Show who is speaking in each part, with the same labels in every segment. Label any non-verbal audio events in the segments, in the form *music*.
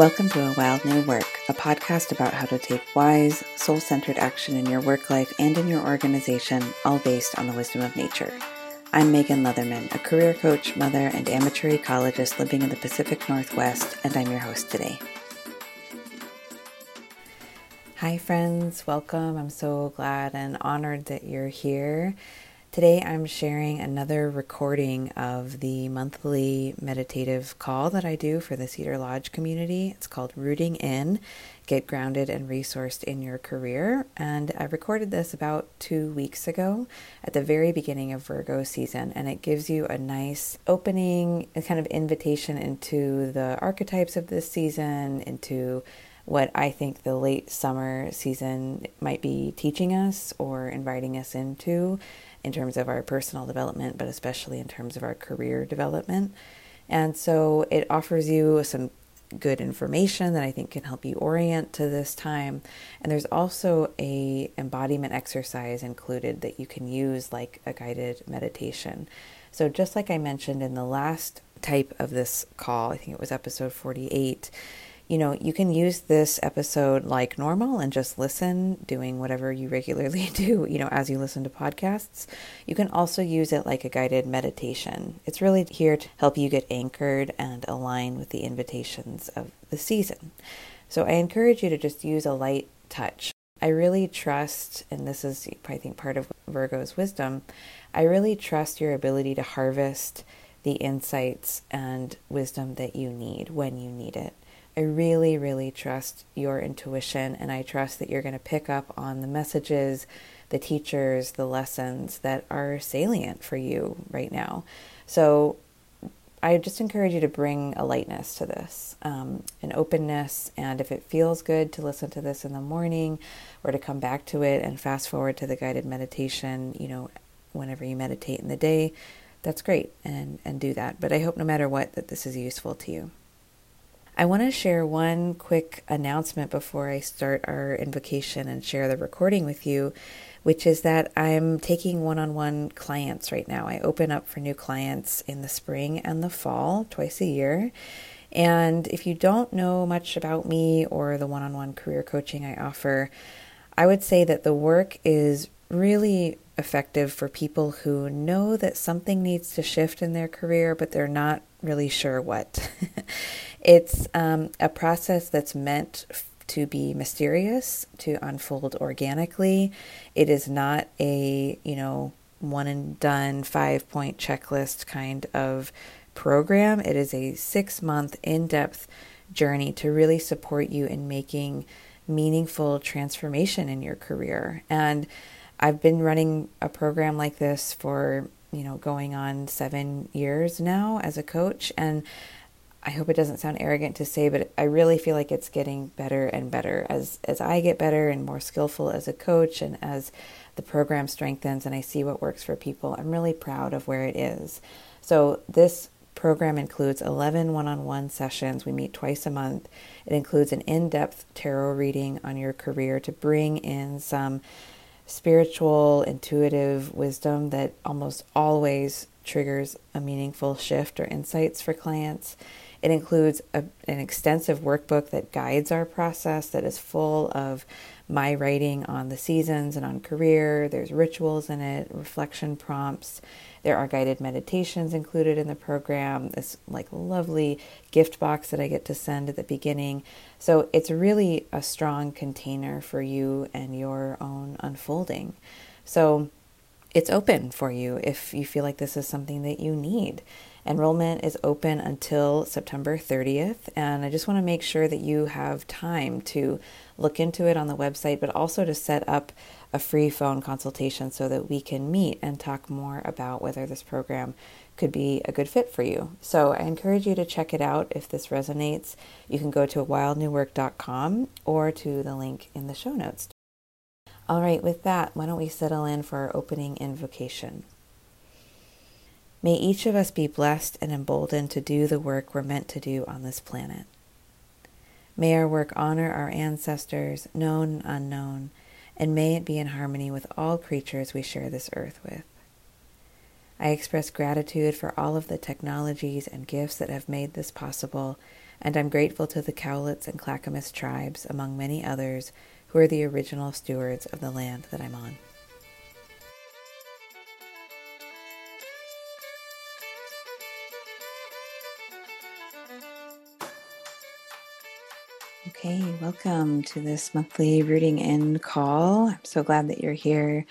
Speaker 1: Welcome to A Wild New Work, a podcast about how to take wise, soul centered action in your work life and in your organization, all based on the wisdom of nature. I'm Megan Leatherman, a career coach, mother, and amateur ecologist living in the Pacific Northwest, and I'm your host today. Hi, friends, welcome. I'm so glad and honored that you're here. Today, I'm sharing another recording of the monthly meditative call that I do for the Cedar Lodge community. It's called Rooting In Get Grounded and Resourced in Your Career. And I recorded this about two weeks ago at the very beginning of Virgo season. And it gives you a nice opening, a kind of invitation into the archetypes of this season, into what I think the late summer season might be teaching us or inviting us into in terms of our personal development, but especially in terms of our career development. And so it offers you some good information that I think can help you orient to this time. And there's also a embodiment exercise included that you can use like a guided meditation. So just like I mentioned in the last type of this call, I think it was episode 48, you know, you can use this episode like normal and just listen, doing whatever you regularly *laughs* do, you know, as you listen to podcasts. You can also use it like a guided meditation. It's really here to help you get anchored and align with the invitations of the season. So I encourage you to just use a light touch. I really trust, and this is, I think, part of Virgo's wisdom, I really trust your ability to harvest the insights and wisdom that you need when you need it. I really, really trust your intuition, and I trust that you're going to pick up on the messages, the teachers, the lessons that are salient for you right now. So I just encourage you to bring a lightness to this, um, an openness, and if it feels good to listen to this in the morning or to come back to it and fast forward to the guided meditation, you know, whenever you meditate in the day, that's great and, and do that. But I hope no matter what that this is useful to you. I want to share one quick announcement before I start our invocation and share the recording with you, which is that I'm taking one on one clients right now. I open up for new clients in the spring and the fall, twice a year. And if you don't know much about me or the one on one career coaching I offer, I would say that the work is really effective for people who know that something needs to shift in their career, but they're not really sure what. *laughs* it's um, a process that's meant to be mysterious, to unfold organically. It is not a, you know, one and done five point checklist kind of program. It is a six month in depth journey to really support you in making meaningful transformation in your career. And I've been running a program like this for you know, going on seven years now as a coach. And I hope it doesn't sound arrogant to say, but I really feel like it's getting better and better as as I get better and more skillful as a coach, and as the program strengthens and I see what works for people. I'm really proud of where it is. So this program includes 11 one-on-one sessions. We meet twice a month. It includes an in-depth tarot reading on your career to bring in some spiritual, intuitive wisdom that almost always triggers a meaningful shift or insights for clients. It includes a, an extensive workbook that guides our process that is full of my writing on the seasons and on career. There's rituals in it, reflection prompts. There are guided meditations included in the program, this like lovely gift box that I get to send at the beginning. So it's really a strong container for you and your own unfolding. So it's open for you if you feel like this is something that you need. Enrollment is open until September 30th, and I just want to make sure that you have time to look into it on the website, but also to set up a free phone consultation so that we can meet and talk more about whether this program could be a good fit for you. So I encourage you to check it out if this resonates. You can go to wildnewwork.com or to the link in the show notes. All right, with that, why don't we settle in for our opening invocation? May each of us be blessed and emboldened to do the work we're meant to do on this planet. May our work honor our ancestors, known and unknown, and may it be in harmony with all creatures we share this earth with. I express gratitude for all of the technologies and gifts that have made this possible, and I'm grateful to the Cowlitz and Clackamas tribes, among many others, who are the original stewards of the land that I'm on. Okay, welcome to this monthly rooting in call. I'm so glad that you're here.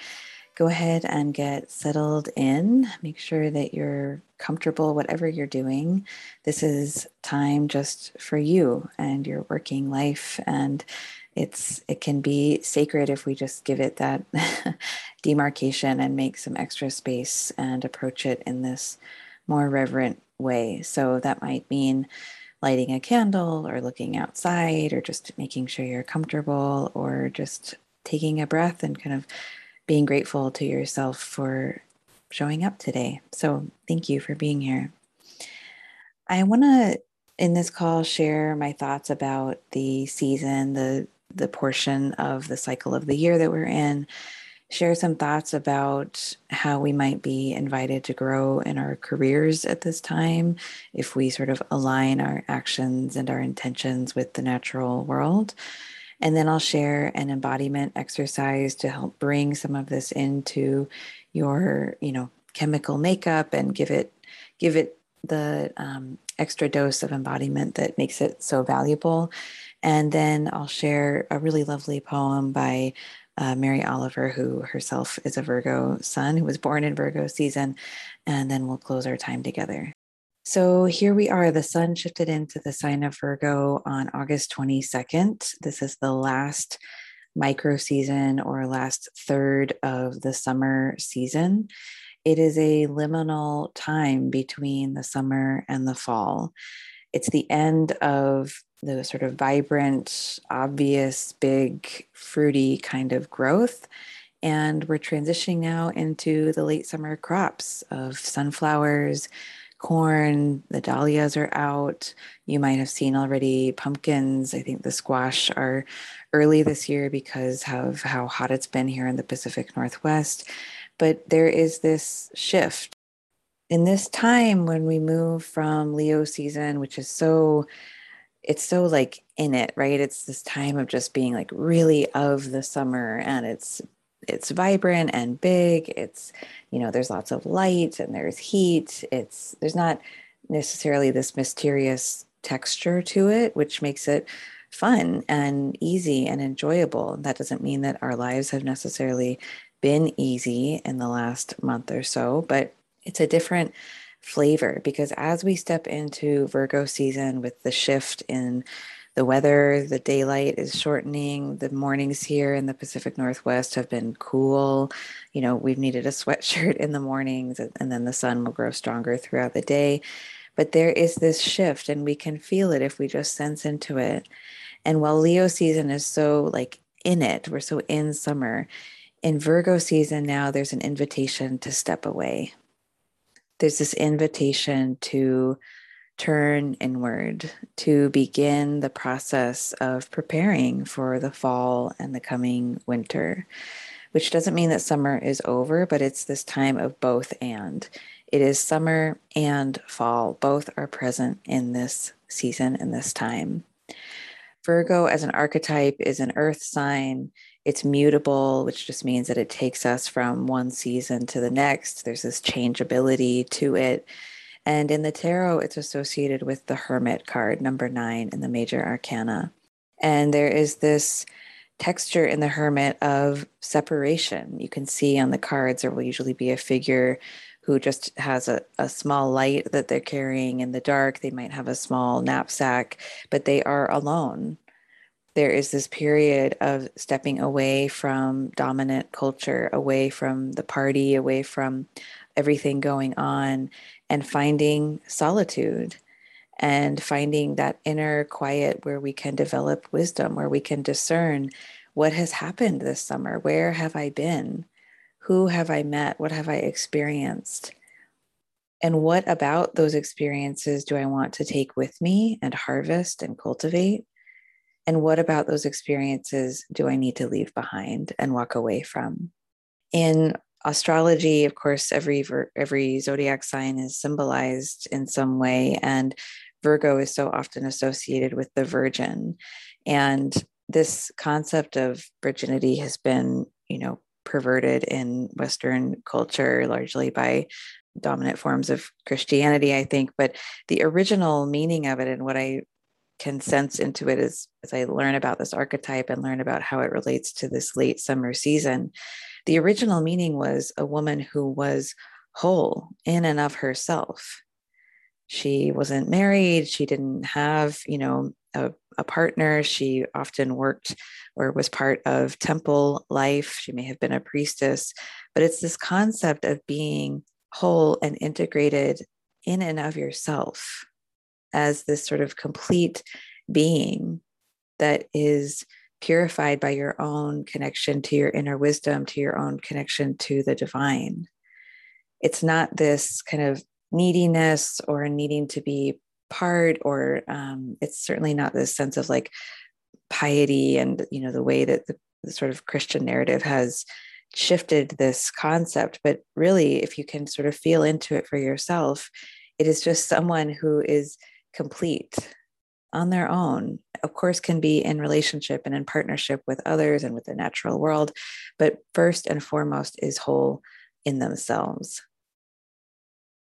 Speaker 1: Go ahead and get settled in. Make sure that you're comfortable, whatever you're doing. This is time just for you and your working life. And it's it can be sacred if we just give it that *laughs* demarcation and make some extra space and approach it in this more reverent way. So that might mean lighting a candle or looking outside or just making sure you're comfortable or just taking a breath and kind of being grateful to yourself for showing up today. So, thank you for being here. I want to in this call share my thoughts about the season, the the portion of the cycle of the year that we're in, share some thoughts about how we might be invited to grow in our careers at this time if we sort of align our actions and our intentions with the natural world. And then I'll share an embodiment exercise to help bring some of this into your, you know, chemical makeup and give it give it the um, extra dose of embodiment that makes it so valuable. And then I'll share a really lovely poem by uh, Mary Oliver, who herself is a Virgo sun, who was born in Virgo season. And then we'll close our time together. So here we are. The sun shifted into the sign of Virgo on August 22nd. This is the last micro season or last third of the summer season. It is a liminal time between the summer and the fall. It's the end of the sort of vibrant, obvious, big, fruity kind of growth. And we're transitioning now into the late summer crops of sunflowers, corn, the dahlias are out. You might have seen already pumpkins. I think the squash are early this year because of how hot it's been here in the Pacific Northwest. But there is this shift. In this time when we move from Leo season, which is so it's so like in it, right? It's this time of just being like really of the summer and it's it's vibrant and big. It's, you know, there's lots of light and there's heat. It's there's not necessarily this mysterious texture to it, which makes it fun and easy and enjoyable. That doesn't mean that our lives have necessarily been easy in the last month or so, but it's a different flavor because as we step into Virgo season with the shift in the weather, the daylight is shortening. The mornings here in the Pacific Northwest have been cool. You know, we've needed a *laughs* sweatshirt in the mornings, and then the sun will grow stronger throughout the day. But there is this shift, and we can feel it if we just sense into it. And while Leo season is so like in it, we're so in summer. In Virgo season now, there's an invitation to step away there's this invitation to turn inward, to begin the process of preparing for the fall and the coming winter, which doesn't mean that summer is over, but it's this time of both and. It is summer and fall, both are present in this season and this time. Virgo as an archetype is an earth sign it's mutable, which just means that it takes us from one season to the next. There's this changeability to it. And in the tarot, it's associated with the Hermit card, number nine in the major arcana. And there is this texture in the Hermit of separation. You can see on the cards, there will usually be a figure who just has a, a small light that they're carrying in the dark. They might have a small knapsack, but they are alone there is this period of stepping away from dominant culture, away from the party, away from everything going on, and finding solitude and finding that inner quiet where we can develop wisdom, where we can discern what has happened this summer. Where have I been? Who have I met? What have I experienced? And what about those experiences do I want to take with me and harvest and cultivate? And what about those experiences do I need to leave behind and walk away from? In astrology, of course, every every zodiac sign is symbolized in some way, and Virgo is so often associated with the virgin. And this concept of virginity has been, you know, perverted in Western culture largely by dominant forms of Christianity, I think. But the original meaning of it and what I can sense into it as, as I learn about this archetype and learn about how it relates to this late summer season. The original meaning was a woman who was whole in and of herself. She wasn't married. She didn't have you know a, a, partner. She often worked or was part of temple life. She may have been a priestess but it's this concept of being whole and integrated in and of yourself as this sort of complete being that is purified by your own connection to your inner wisdom to your own connection to the divine. It's not this kind of neediness or needing to be part or um, it's certainly not this sense of like piety and you know the way that the, the sort of christian narrative has shifted this concept. But really if you can sort of feel into it for yourself it is just someone who is complete on their own of course can be in relationship and in partnership with others and with the natural world but first and foremost is whole in themselves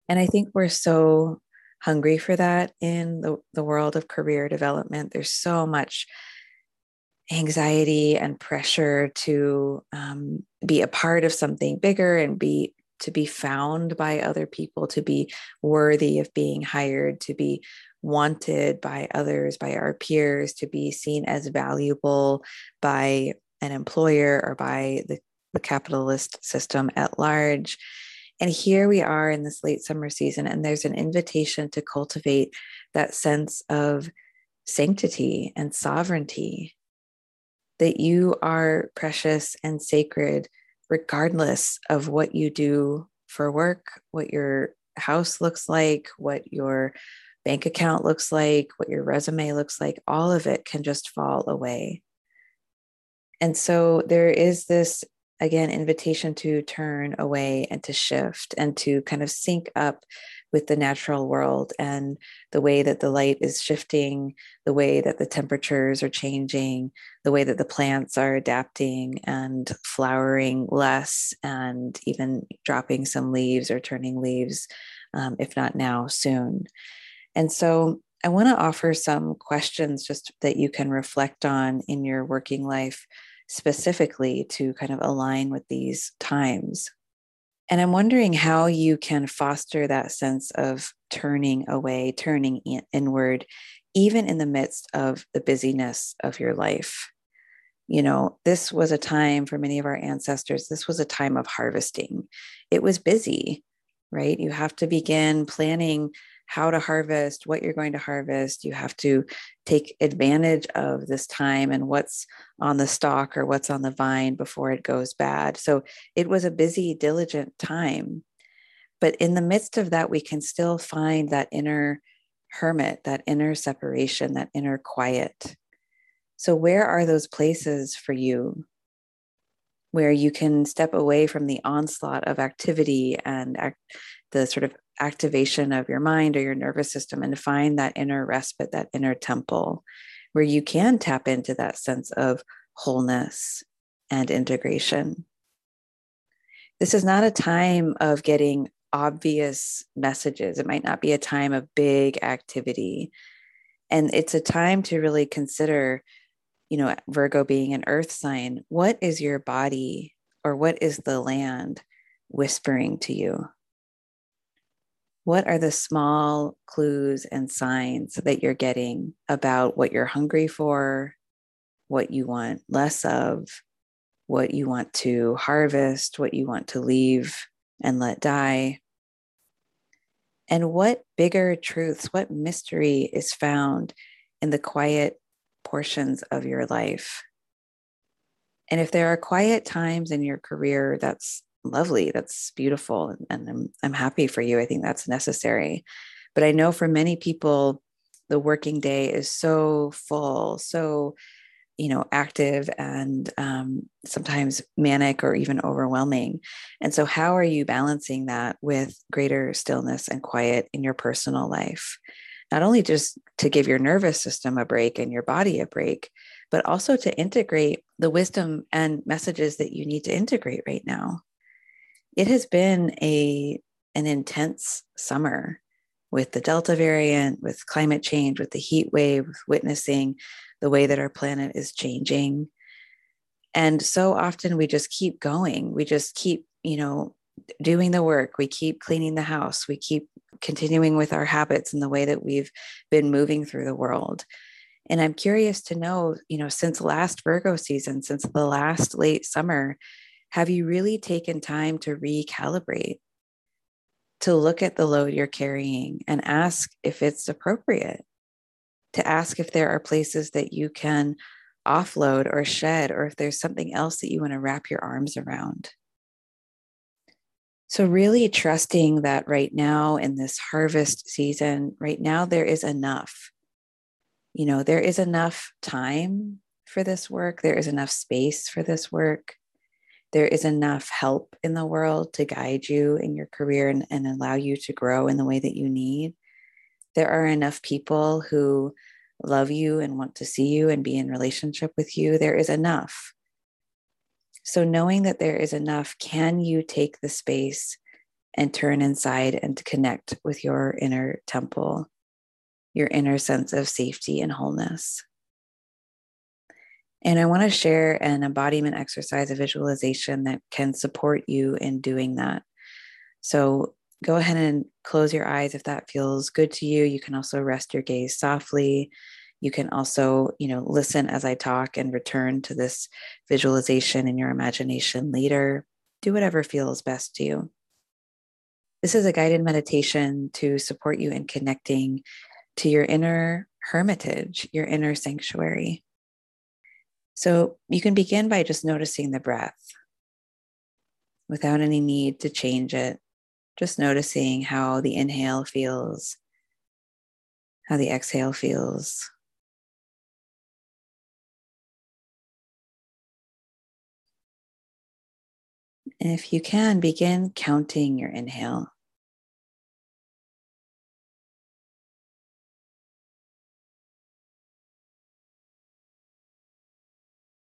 Speaker 1: and I think we're so hungry for that in the, the world of career development. There's so much anxiety and pressure to um, be a part of something bigger and be to be found by other people to be worthy of being hired to be wanted by others by our peers to be seen as valuable by an employer or by the, the capitalist system at large. And here we are in this late summer season, and there's an invitation to cultivate that sense of sanctity and sovereignty that you are precious and sacred, regardless of what you do for work, what your house looks like, what your bank account looks like, what your resume looks like, all of it can just fall away. And so there is this again invitation to turn away and to shift and to kind of sync up with the natural world and the way that the light is shifting the way that the temperatures are changing the way that the plants are adapting and flowering less and even dropping some leaves or turning leaves um, if not now soon and so i want to offer some questions just that you can reflect on in your working life specifically to kind of align with these times. And I'm wondering how you can foster that sense of turning away, turning inward, even in the midst of the busyness of your life. You know, this was a time for many of our ancestors, this was a time of harvesting. It was busy, right? You have to begin planning how to harvest, what you're going to harvest. You have to take advantage of this time and what's on the stalk or what's on the vine before it goes bad. So it was a busy, diligent time. But in the midst of that, we can still find that inner hermit, that inner separation, that inner quiet. So, where are those places for you where you can step away from the onslaught of activity and act, the sort of activation of your mind or your nervous system and find that inner respite, that inner temple where you can tap into that sense of wholeness and integration. This is not a time of getting obvious messages. It might not be a time of big activity. And it's a time to really consider, you know, Virgo being an earth sign, what is your body or what is the land whispering to you? What are the small clues and signs that you're getting about what you're hungry for, what you want less of, what you want to harvest, what you want to leave and let die? And what bigger truths, what mystery is found in the quiet portions of your life? And if there are quiet times in your career, that's lovely that's beautiful and I'm, I'm happy for you i think that's necessary. But i know for many people the working day is so full so you know active and um, sometimes manic or even overwhelming. And so how are you balancing that with greater stillness and quiet in your personal life? Not only just to give your nervous system a break and your body a break, but also to integrate the wisdom and messages that you need to integrate right now. It has been a an intense summer with the Delta variant, with climate change, with the heat wave, with witnessing the way that our planet is changing. And so often we just keep going. We just keep, you know, doing the work. We keep cleaning the house. We keep continuing with our habits and the way that we've been moving through the world. And I'm curious to know, you know, since last Virgo season, since the last late summer, have you really taken time to recalibrate, to look at the load you're carrying and ask if it's appropriate, to ask if there are places that you can offload or shed, or if there's something else that you want to wrap your arms around? So, really trusting that right now in this harvest season, right now, there is enough. You know, there is enough time for this work, there is enough space for this work, there is enough help in the world to guide you in your career and, and allow you to grow in the way that you need. There are enough people who love you and want to see you and be in relationship with you. There is enough. So, knowing that there is enough, can you take the space and turn inside and connect with your inner temple, your inner sense of safety and wholeness? And I want to share an embodiment exercise, a visualization that can support you in doing that. So, go ahead and close your eyes if that feels good to you. You can also rest your gaze softly you can also, you know, listen as I talk and return to this visualization in your imagination later. Do whatever feels best to you. This is a guided meditation to support you in connecting to your inner hermitage, your inner sanctuary. So you can begin by just noticing the breath without any need to change it, just noticing how the inhale feels, how the exhale feels. And if you can, begin counting your inhale.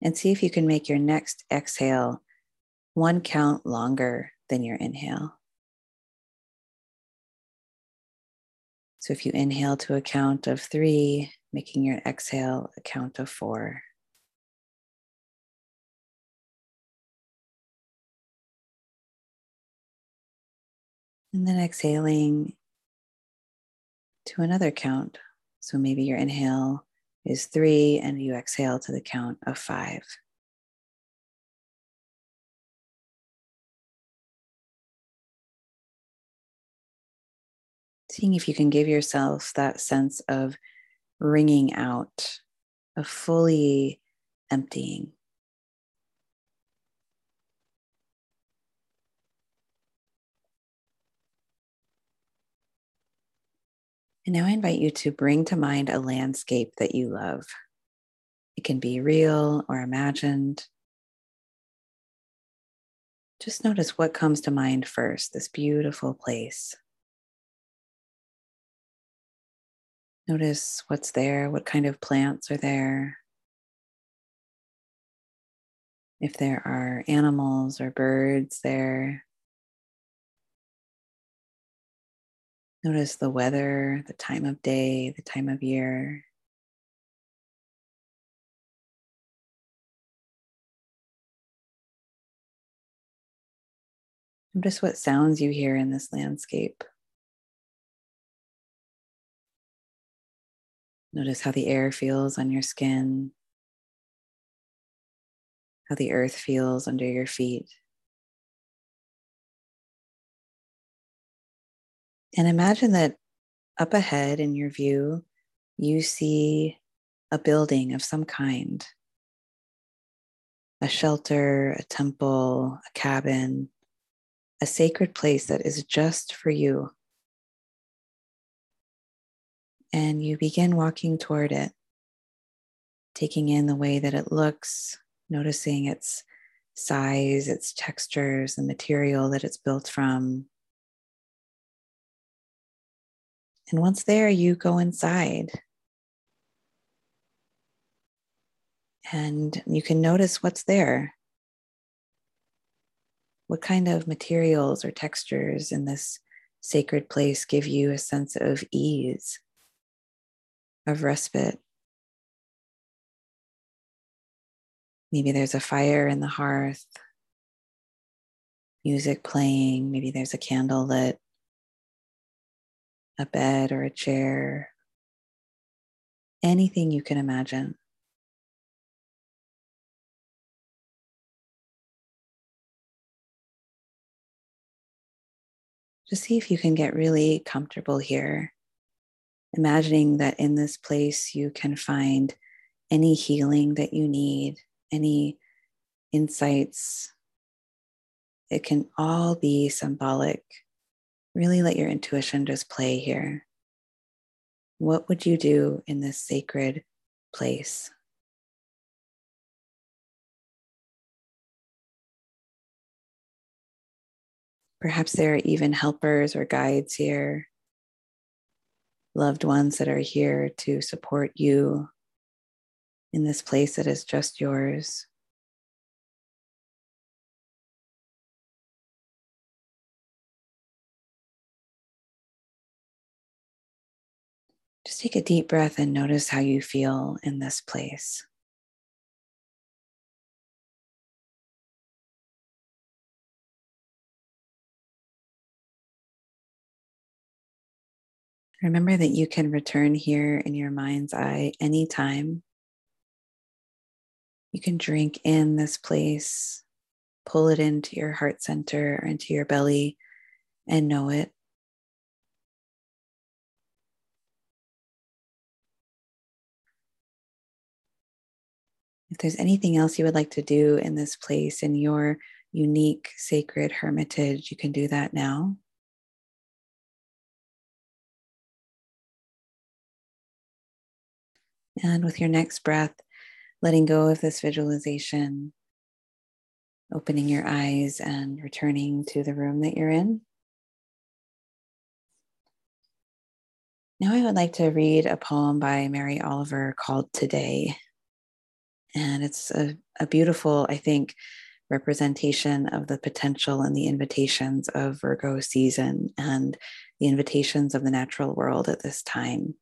Speaker 1: And see if you can make your next exhale one count longer than your inhale. So if you inhale to a count of three, making your exhale a count of four. And then exhaling to another count. So maybe your inhale is three and you exhale to the count of five. Seeing if you can give yourself that sense of wringing out, of fully emptying. And now I invite you to bring to mind a landscape that you love. It can be real or imagined. Just notice what comes to mind first, this beautiful place. Notice what's there, what kind of plants are there. If there are animals or birds there, Notice the weather, the time of day, the time of year. Notice what sounds you hear in this landscape. Notice how the air feels on your skin, how the earth feels under your feet. And imagine that up ahead in your view, you see a building of some kind a shelter, a temple, a cabin, a sacred place that is just for you. And you begin walking toward it, taking in the way that it looks, noticing its size, its textures, the material that it's built from, And once there, you go inside. And you can notice what's there. What kind of materials or textures in this sacred place give you a sense of ease, of respite? Maybe there's a fire in the hearth, music playing, maybe there's a candle lit, a bed or a chair, anything you can imagine. Just see if you can get really comfortable here. Imagining that in this place you can find any healing that you need, any insights. It can all be symbolic. Really let your intuition just play here. What would you do in this sacred place? Perhaps there are even helpers or guides here, loved ones that are here to support you in this place that is just yours. Just take a deep breath and notice how you feel in this place. Remember that you can return here in your mind's eye anytime. You can drink in this place, pull it into your heart center or into your belly, and know it. If there's anything else you would like to do in this place, in your unique sacred hermitage, you can do that now. And with your next breath, letting go of this visualization, opening your eyes and returning to the room that you're in. Now, I would like to read a poem by Mary Oliver called Today. And it's a, a beautiful, I think, representation of the potential and the invitations of Virgo season and the invitations of the natural world at this time.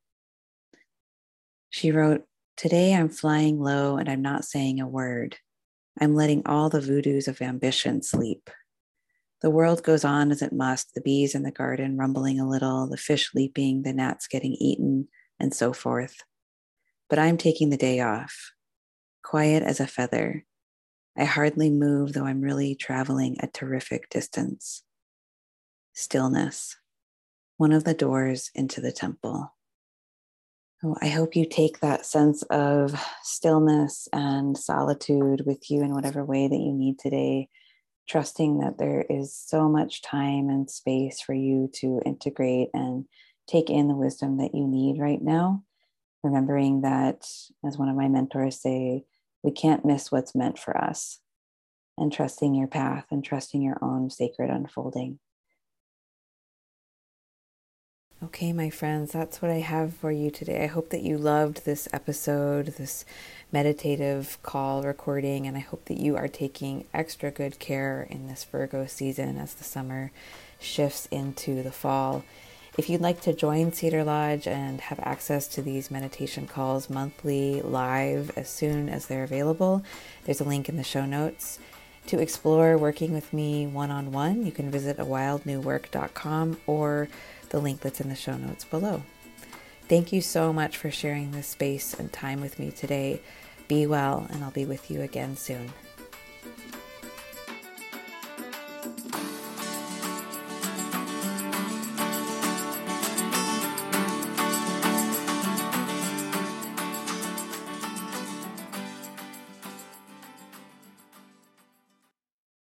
Speaker 1: She wrote, Today I'm flying low and I'm not saying a word. I'm letting all the voodoos of ambition sleep. The world goes on as it must, the bees in the garden rumbling a little, the fish leaping, the gnats getting eaten, and so forth. But I'm taking the day off, quiet as a feather. I hardly move, though I'm really traveling a terrific distance. Stillness, one of the doors into the temple. Oh, I hope you take that sense of stillness and solitude with you in whatever way that you need today, trusting that there is so much time and space for you to integrate and take in the wisdom that you need right now. Remembering that, as one of my mentors say, we can't miss what's meant for us, and trusting your path and trusting your own sacred unfolding. Okay, my friends, that's what I have for you today. I hope that you loved this episode, this meditative call recording, and I hope that you are taking extra good care in this Virgo season as the summer shifts into the fall. If you'd like to join Cedar Lodge and have access to these meditation calls monthly live as soon as they're available, there's a link in the show notes. To explore working with me one on one, you can visit awildnewwork.com or the link that's in the show notes below. Thank you so much for sharing this space and time with me today. Be well, and I'll be with you again soon.